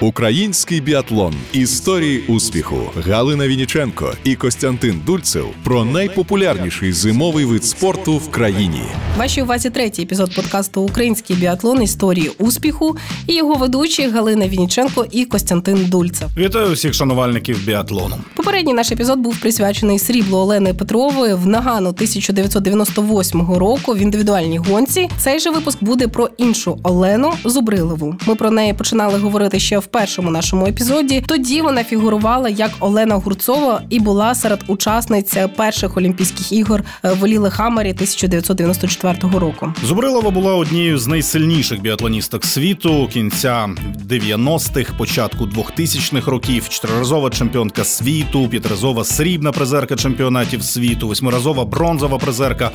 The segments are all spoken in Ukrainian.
Український біатлон. Історії успіху. Галина Вініченко і Костянтин Дульцев про найпопулярніший зимовий вид спорту в країні. Вашій увазі третій епізод подкасту Український біатлон. Історії успіху і його ведучі Галина Вініченко і Костянтин Дульцев. Вітаю всіх шанувальників біатлону. Попередній наш епізод був присвячений сріблу Олени Петрової в Нагану 1998 року в індивідуальній гонці. Цей же випуск буде про іншу Олену Зубрилову. Ми про неї починали говорити ще в першому нашому епізоді. Тоді вона фігурувала як Олена Гурцова і була серед учасниць перших Олімпійських ігор в Лілехамері 1994 року. Зубрилова була однією з найсильніших біатлоністок світу кінця 90-х, початку 2000-х років. Чотириразова чемпіонка світу, п'ятиразова срібна призерка чемпіонатів світу, восьмиразова бронзова призерка.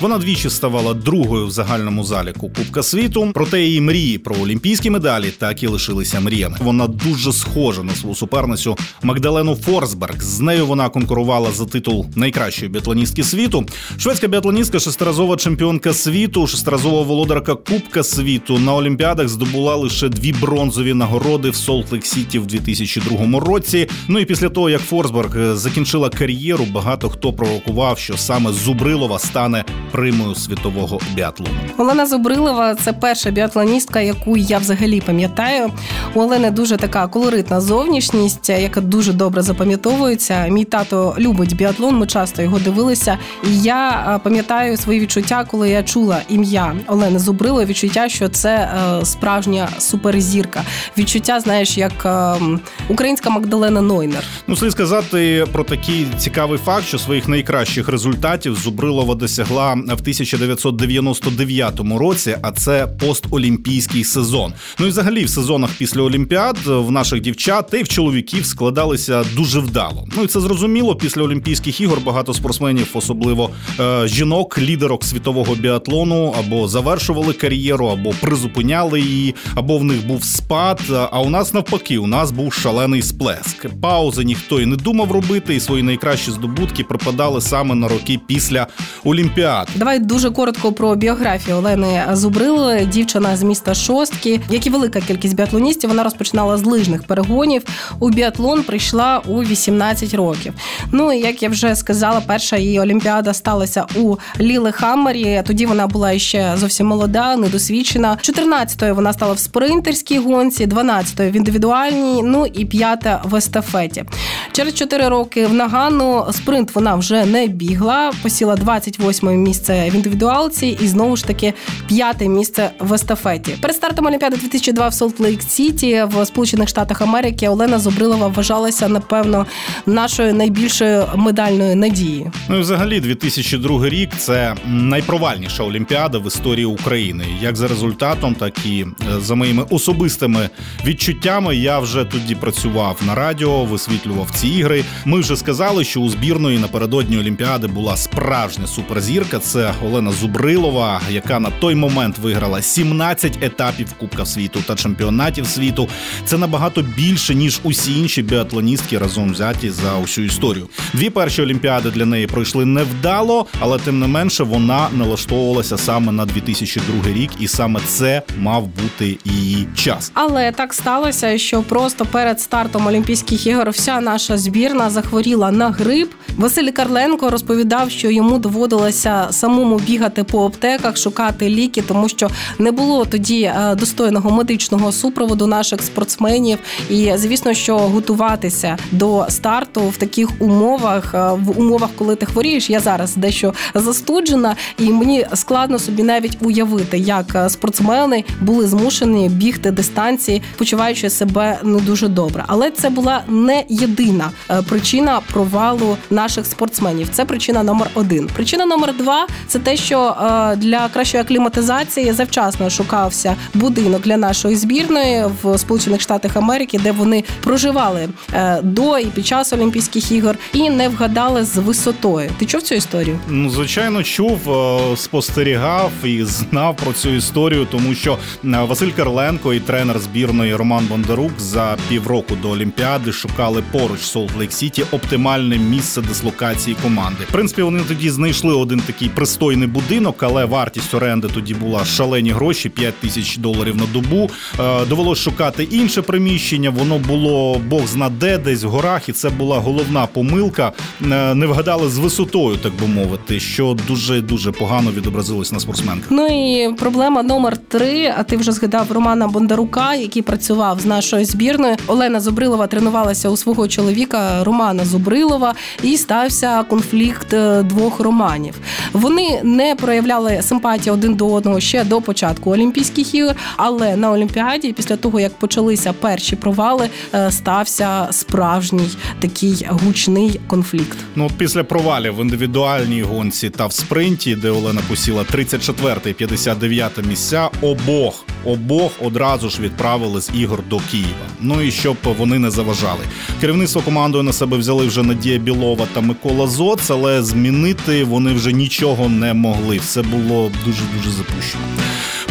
Вона двічі ставала другою в загальному заліку Кубка світу. Проте її мрії про олімпійські медалі так і лишилися мріями. Вона дуже схожа на свою суперницю Магдалену Форсберг. З нею вона конкурувала за титул найкращої біатлоністки світу. Шведська біатлоністка, шестиразова чемпіонка світу, шестиразова володарка Кубка світу на Олімпіадах здобула лише дві бронзові нагороди в Солт-Лейк Сіті в 2002 році. Ну і після того як Форсберг е, закінчила кар'єру, багато хто пророкував, що саме Зубрилова стане примою світового біатлону. Олена Зубрилова це перша біатлоністка, яку я взагалі пам'ятаю. У Олени дуже така колоритна зовнішність, яка дуже добре запам'ятовується. Мій тато любить біатлон. Ми часто його дивилися. І я пам'ятаю свої відчуття, коли я чула ім'я Олени Зубрилової, Відчуття, що це е, справжня суперзірка. Відчуття, знаєш, як е, українська Магдалена Нойнер. Ну, слід сказати про такий цікавий факт, що своїх найкращих результатів Зубрилова досягла в 1999 році, а це постолімпійський сезон. Ну і взагалі в сезонах після Олімпіад в наших дівчат й в чоловіків складалися дуже вдало. Ну і це зрозуміло. Після Олімпійських ігор багато спортсменів, особливо е, жінок, лідерок світового біатлону, або завершували кар'єру, або призупиняли її, або в них був спад. А у нас навпаки, у нас був шалений сплеск. Паузи ніхто і не думав робити, і свої найкращі здобутки припадали саме на роки після Олімпіад. Давай дуже коротко про біографію Олени Зубрилової. Дівчина з міста Шостки, як і велика кількість біатлоністів, вона розпочинала з лижних перегонів. У біатлон прийшла у 18 років. Ну і як я вже сказала, перша її олімпіада сталася у Лілехаммері. Тоді вона була ще зовсім молода, недосвідчена. 14-ю вона стала в спринтерській гонці, 12-ю в індивідуальній, ну і п'ята в естафеті. Через 4 роки в Нагано спринт вона вже не бігла, посіла 28 місце в індивідуалці і знову ж таки п'яте місце в естафеті. Перед стартом Олімпіади 2002 в Солт-Лейк Сіті Сполучених Штатах Америки Олена Зубрилова вважалася напевно нашою найбільшою медальною надією. Ну і взагалі 2002 рік це найпровальніша олімпіада в історії України. Як за результатом, так і е, за моїми особистими відчуттями. Я вже тоді працював на радіо, висвітлював ці ігри. Ми вже сказали, що у збірної напередодні Олімпіади була справжня суперзірка. Це Олена Зубрилова, яка на той момент виграла 17 етапів Кубка світу та чемпіонатів світу. Це набагато більше ніж усі інші біатлоністки разом взяті за усю історію. Дві перші олімпіади для неї пройшли невдало, але тим не менше вона налаштовувалася саме на 2002 рік, і саме це мав бути її час. Але так сталося, що просто перед стартом Олімпійських ігор вся наша збірна захворіла на грип. Василь Карленко розповідав, що йому доводилося самому бігати по аптеках, шукати ліки, тому що не було тоді е, достойного медичного супроводу наших спортсменів. І звісно, що готуватися до старту в таких умовах, е, в умовах, коли ти хворієш, я зараз дещо застуджена, і мені складно собі навіть уявити, як е, спортсмени були змушені бігти дистанції, почуваючи себе не дуже добре. Але це була не єдина причина провалу наших спортсменів. Це причина номер один. Причина номер два це те, що для кращої акліматизації завчасно шукався будинок для нашої збірної в Сполучених Штатах Америки, де вони проживали е, до і під час Олімпійських ігор, і не вгадали з висотою. Ти чув цю історію? Ну звичайно, чув, е, спостерігав і знав про цю історію, тому що е, Василь Карленко і тренер збірної Роман Бондарук за півроку до Олімпіади шукали поруч Солт Лейк Сіті оптимальне місце дислокації команди. В принципі, вони тоді знайшли один такий пристойний будинок, але вартість оренди тоді була шалені гроші 5 тисяч доларів на добу. Довелось шукати інше приміщення. Воно було Бог зна де, десь в горах, і це була головна помилка. Е, не вгадали з висотою, так би мовити, що дуже дуже погано відобразилось на спортсменках. Ну і проблема номер три. А ти вже згадав Романа Бондарука, який працював з нашою збірною. Олена Зубрилова тренувалася у свого чоловіка Романа Зубрилова, і стався конфлікт е, двох романів. Вони не проявляли симпатії один до одного ще до початку Олімпійських ігор, але на Олімпіаді, після того як почалися перші провали, е, стався справжній такий гучний конфлікт. Ну після провалів в індивідуальній гонці та в спринті, де Олена посіла 34 і 59 місця, обох обох одразу ж відправили з ігор до Києва. Ну і щоб вони не заважали. Керівництво командою на себе взяли вже Надія Білова та Микола Зоц, але змінити вони вже нічого не могли. Все було дуже дуже запущено.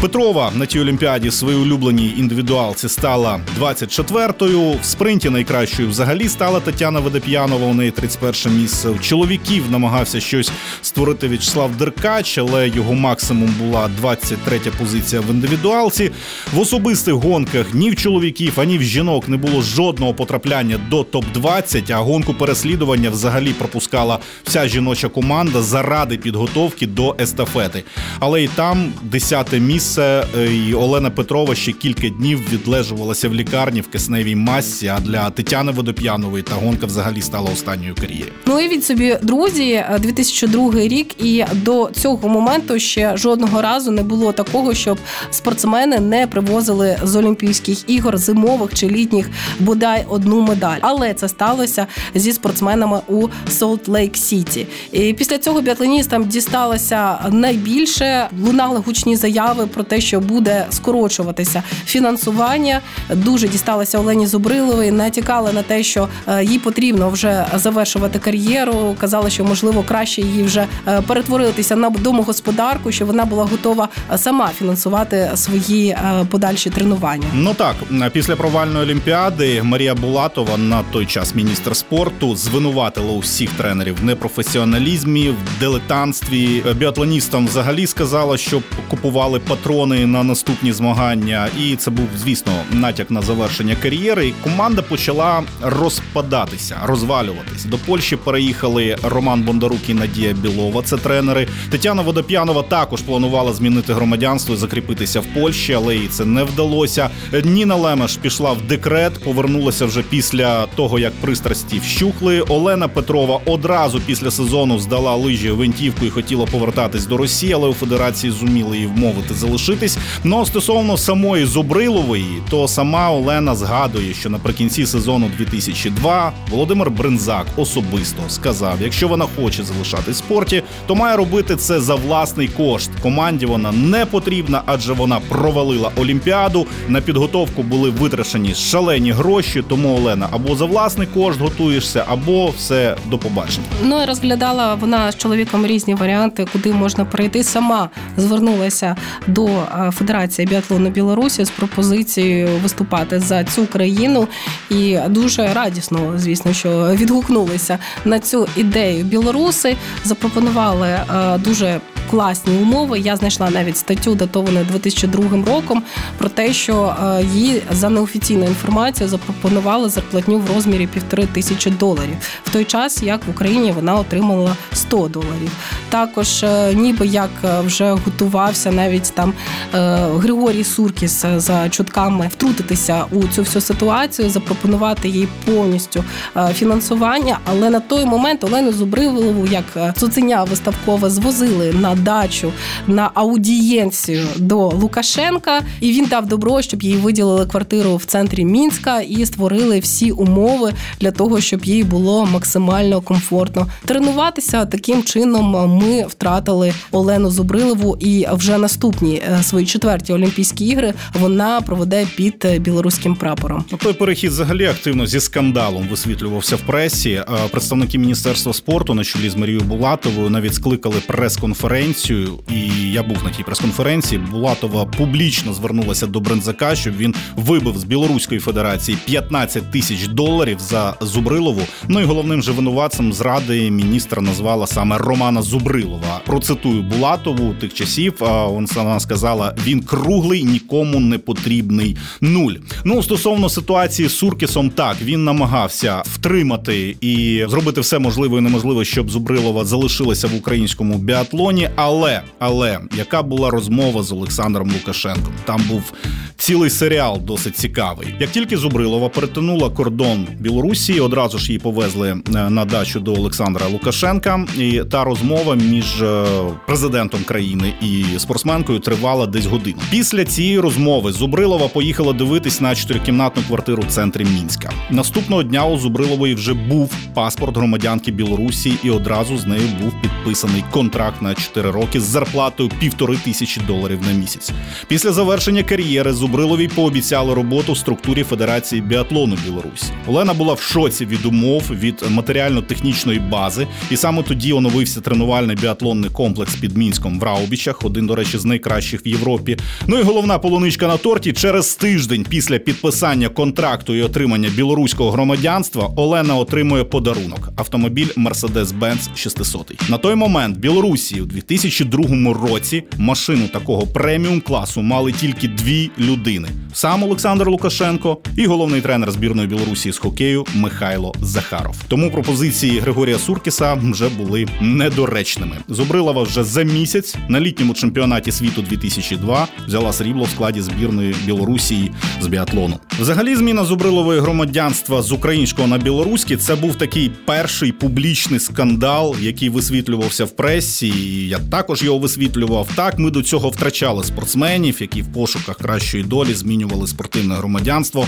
Петрова на тій олімпіаді своїй улюбленій індивідуалці стала 24-ю. В спринті найкращою взагалі стала Тетяна Ведеп'янова. У неї 31 місце. У чоловіків намагався щось створити В'ячеслав Деркач, але його максимум була 23-я позиція в індивідуалці. В особистих гонках ні в чоловіків, ані в жінок не було жодного потрапляння до топ 20 а гонку переслідування взагалі пропускала вся жіноча команда заради підготовки до естафети. Але і там 10-те місце місце. Е, і Олена Петрова ще кілька днів відлежувалася в лікарні в кисневій масці. А для Тетяни Водоп'янової та гонка взагалі стала останньою кар'єрі. Ну і від собі друзі, 2002 рік, і до цього моменту ще жодного разу не було такого, щоб спортсмени не привозили з Олімпійських ігор зимових чи літніх бодай одну медаль. Але це сталося зі спортсменами у Солт Лейк Сіті. І Після цього біатлоністам дісталося найбільше лунали гучні заяви про те, що буде скорочуватися фінансування. Дуже дісталося Олені Зубриловій, натякали на те, що е, їй потрібно вже завершувати кар'єру. Казали, що можливо краще її вже е, перетворитися на домогосподарку, що вона була готова е, сама фінансувати свої подальші тренування. Ну так після провальної олімпіади Марія Булатова на той час міністр спорту звинуватила усіх тренерів в непрофесіоналізмі, в дилетантстві. Біатлоністам взагалі сказала, що купували патрони патрони на наступні змагання, і це був, звісно, натяк на завершення кар'єри. Команда почала розпадатися, розвалюватись. До Польщі переїхали Роман Бондарук і Надія Білова. Це тренери. Тетяна Водоп'янова також планувала змінити громадянство і закріпитися в Польщі, але їй це не вдалося. Ніна Лемеш пішла в декрет, повернулася вже після того, як пристрасті вщухли. Олена Петрова одразу після сезону здала лижі гвинтівку і хотіла повертатись до Росії, але у федерації зуміли її вмовити залишитись. Ну стосовно самої Зубрилової, то сама Олена згадує, що наприкінці сезону 2002 Володимир Бринзак особисто сказав: якщо вона хоче залишати в спорті, то має робити це за власний кошт. Команді вона не потрібна, адже вона провалила олімпіаду. На підготовку були витрачені шалені гроші. Тому Олена або за власний кошт готуєшся, або все до побачення. Ну і розглядала вона з чоловіком різні варіанти, куди можна прийти. Сама звернулася до е, Федерації біатлону Білорусі з пропозицією виступати за цю країну, і дуже радісно, звісно, що відгукнулися на цю ідею. Білоруси запропонували е, дуже класні умови. Я знайшла навіть статтю, датовану 2002 роком, про те, що е, їй за неофіційною інформацією запропонували зарплатню в розмірі півтори тисячі доларів. В той час як в Україні вона отримала 100 доларів. Також, ніби як вже готувався навіть там е, Григорій Суркіс е, за чутками втрутитися у цю всю ситуацію, запропонувати їй повністю е, фінансування. Але на той момент Олену Зубриволову, як цуценя виставкове, звозили на дачу на аудієнцію до Лукашенка, і він дав добро, щоб їй виділили квартиру в центрі Мінська і створили всі умови для того, щоб їй було максимально комфортно тренуватися. Таким чином ми втратили Олену Зубрилову і вже наступні е, свої четверті Олімпійські ігри вона проведе під е, білоруським прапором. Ну, той перехід взагалі активно зі скандалом висвітлювався в пресі. Представники міністерства спорту на чолі з Марією Булатовою навіть скликали прес-конференцію прес-конференцію, і я був на тій прес-конференції. Булатова публічно звернулася до Брензака, щоб він вибив з Білоруської Федерації 15 тисяч доларів за Зубрилову. Ну і головним же винуватцем зради міністра назвала саме Романа Зубрилова. Процитую Булатову тих часів. Вона сказала: він круглий, нікому не потрібний нуль. Ну стосовно ситуації з Суркісом, так він намагався втримати і зробити все можливе і неможливе, щоб Зубрилова залишилася в українському біатлоні. Але але яка була розмова з Олександром Лукашенком? Там був цілий серіал досить цікавий. Як тільки Зубрилова перетинула кордон Білорусі, одразу ж її повезли е, на дачу до Олександра Лукашенка, і та розмова між е, президентом країни і спортсменкою тривала десь годину. Після цієї розмови Зубрилова поїхала дивитись на чотирикімнатну квартиру в центрі Мінська. Наступного дня у Зубрилової вже був паспорт громадянки Білорусі, і одразу з нею був підписаний контракт на 4 роки з зарплатою півтори тисячі доларів на місяць. Після завершення кар'єри Зубриловій пообіцяли роботу в структурі Федерації біатлону Білорусі. Олена була в шоці від умов від матеріально-технічної бази, і саме тоді оновився тренувальний біатлонний комплекс під мінськом в Раубічах, один, до речі, з найкращих в Європі. Ну і головна полуничка на торті через тиждень після підписання контракту і отримання білоруського громадянства Олена отримує подарунок автомобіль Mercedes-Benz 600. На той момент Білорусі у 2002 році машину такого преміум класу мали тільки дві людини: сам Олександр Лукашенко і головний тренер збірної Білорусі з хокею Михайло Захаров. Тому пропозиції Григорія Суркіса вже були недоречними. Зубрилова вже за місяць на літньому чемпіонаті світу 2002 взяла срібло в складі збірної Білорусі з біатлону. Взагалі, зміна Зубрилової громадянства з українського на білоруське це був такий перший публічний скандал, який висвітлювався в пресі. і Я також його висвітлював. Так, ми до цього втрачали спортсменів, які в пошуках кращої долі змінювали спортивне громадянство.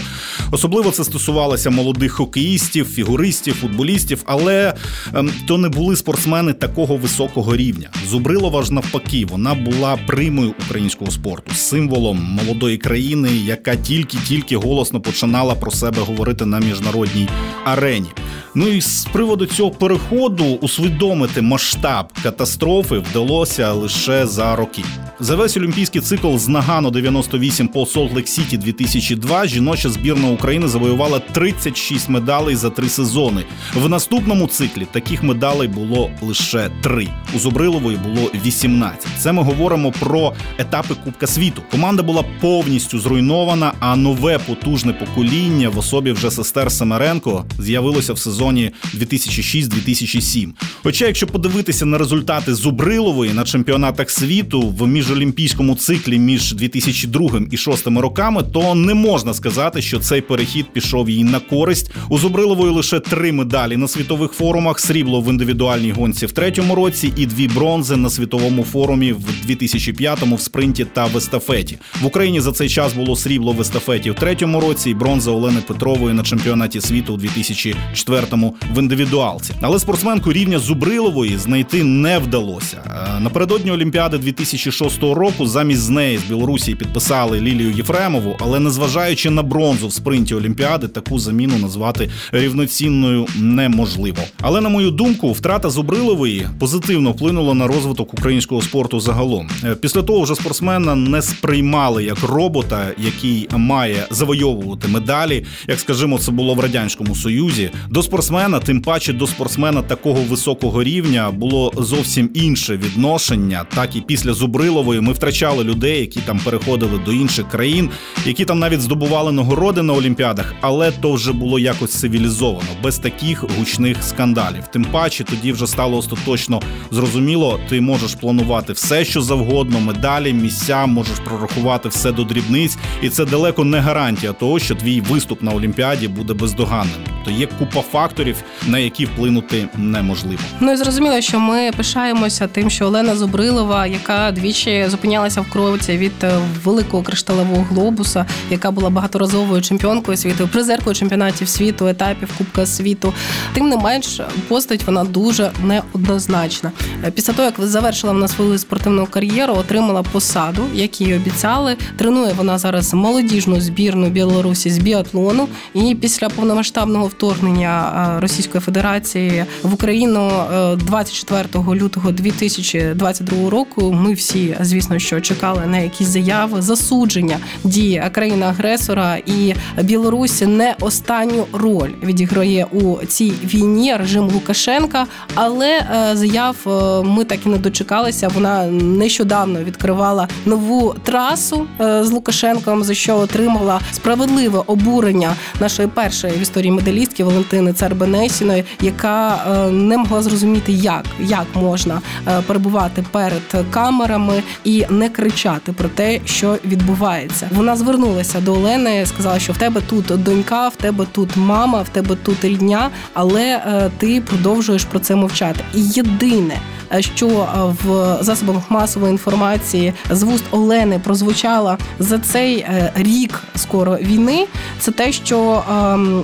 Особливо це стосувалося молодих хокеїстів, фігуристів, футболістів, але ем, то не були спортсмени такого високого рівня. Зубрилова ж навпаки, вона була примою українського спорту, символом молодої країни, яка тільки-тільки голосно починала про себе говорити на міжнародній арені. Ну і з приводу цього переходу усвідомити масштаб катастрофи вдалося лише за роки. За весь олімпійський цикл з Нагану 98 по Солт Лейк Сіті 2002 жіноча збірна України завоювала 36 медалей за три сезони. В наступному циклі таких медалей було лише три. У Зубрилової було 18. Це ми говоримо про етапи Кубка світу. Команда була повністю зруйнована, а нове потужне покоління в особі вже сестер Семеренко з'явилося в сезоні 2006-2007. Хоча, якщо подивитися на результати Зубрилової на чемпіонатах світу в міжолімпійському циклі між 2002 і 2006 роками, то не можна сказати, що цей перехід пішов їй на користь. У Зубрилової лише три медалі на світових форумах: срібло в індивідуальній гонці в третьому році і дві бронзи на світовому форумі в 2005-му в спринті та в естафеті. В Україні за цей час було срібло в естафеті в третьому році і бронза Олени Петрової на чемпіонаті світу у 2004-му в індивідуалці. Але спортсменку рівня Зубрилової знайти не вдалося. Напередодні Олімпіади 2006 року замість неї з Білорусі підписали Лілію Єфремову, але незважаючи на бронзу в спринті Олімпіади, таку заміну назвати рівноцінною неможливо. Але на мою думку, втрата Зубрилової позитивно вплинула на розвиток українського спорту загалом. Е, після того вже спортсмена не сприймали як робота, який має завойовувати медалі, як скажімо, це було в радянському союзі. До спортсмена, тим паче до спортсмена такого високого рівня, було зовсім інше відношення. Так і після Зубрилової ми втрачали людей, які там переходили до інших країн, які там навіть здобували нагороди на олімпіадах, але то вже було якось цивілізовано, без таких гучних скандалів. Тим паче тоді вже стало остаточно зрозуміло, ти можеш планувати все, що завгодно, медалі, місця, можеш прорахувати все до дрібниць, і це далеко не гарантія того, що твій виступ на олімпіаді буде бездоганним. То є купа факторів, на які вплинути неможливо. Ну і зрозуміло, що ми пишаємося тим, що Олена Зубрилова, яка двічі зупинялася в кровці від е, великого кришталевого глобуса, яка була багаторазовою чемпіонкою світу, призеркою чемпіонатів світу, етапів Кубка світу. Тим не менш, постать вона дуже неоднозначна. Е, після того, як завершила вона свою спортивну кар'єру, отримала посаду, як їй обіцяли. Тренує вона зараз молодіжну збірну Білорусі з біатлону. І після повномасштабного вторгнення Російської Федерації в Україну 24 лютого 2022 року. Ми всі, звісно, що чекали на якісь заяви засудження дії країни-агресора, і Білорусь не останню роль відіграє у цій війні режим Лукашенка. Але заяв ми так і не дочекалися. Вона нещодавно відкривала нову трасу з Лукашенком, за що отримала справедливе обурення нашої першої в історії медалістки Валентини Царбенесіної, яка не могла зрозуміти, як як можна перебувати перед камерами і не кричати про те, що відбувається. Вона звернулася до Олени, сказала, що в тебе тут донька, в тебе тут мама, в тебе тут рідня, але ти продовжуєш про це мовчати. І єдине. Що в засобах масової інформації з вуст Олени прозвучало за цей рік скоро війни, це те, що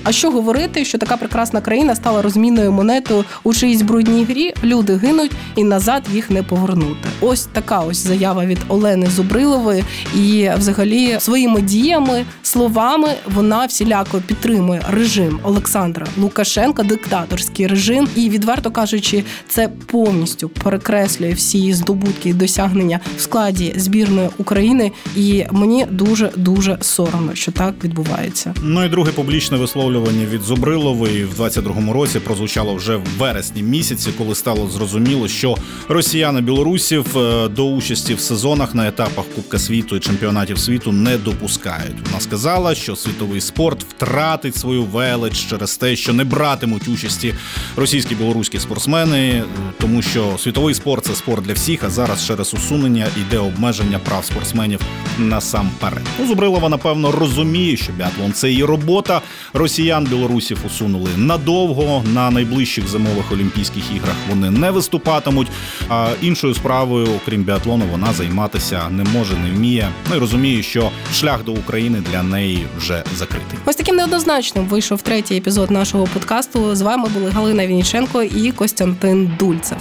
а що говорити, що така прекрасна країна стала розмінною монетою у чиїсь брудній грі. Люди гинуть і назад їх не повернути. Ось така ось заява від Олени Зубрилової, і взагалі своїми діями, словами вона всіляко підтримує режим Олександра Лукашенка, диктаторський режим, і відверто кажучи, це повністю перекреслює всі здобутки і досягнення в складі збірної України. І мені дуже дуже соромно, що так відбувається. Ну і друге публічне висловлювання від Зубрилової в 22-му році прозвучало вже в вересні місяці, коли стало зрозуміло, що росіяни білорусів е, до участі в сезонах на етапах Кубка світу і чемпіонатів світу не допускають. Вона сказала, що світовий спорт втратить свою велич через те, що не братимуть участі російські білоруські спортсмени, е, тому що світовий спорт це спорт для всіх. А зараз через усунення іде обмеження прав спортсменів насамперед. Ну, Зубрилова, напевно, розуміє, що біатлон це її робота. Росіян білорусів усунули надовго. На найближчих зимових олімпійських іграх вони не виступатимуть. А іншою справою, окрім біатлону, вона займатися не може, не вміє. Ну і розуміє, що шлях до України для неї вже закритий. Ось таким неоднозначним вийшов третій епізод нашого подкасту. З вами були Галина Вініченко і Костянтин Дульцев.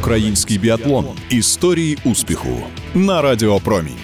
Український біатлон історії успіху на Радіо Промінь.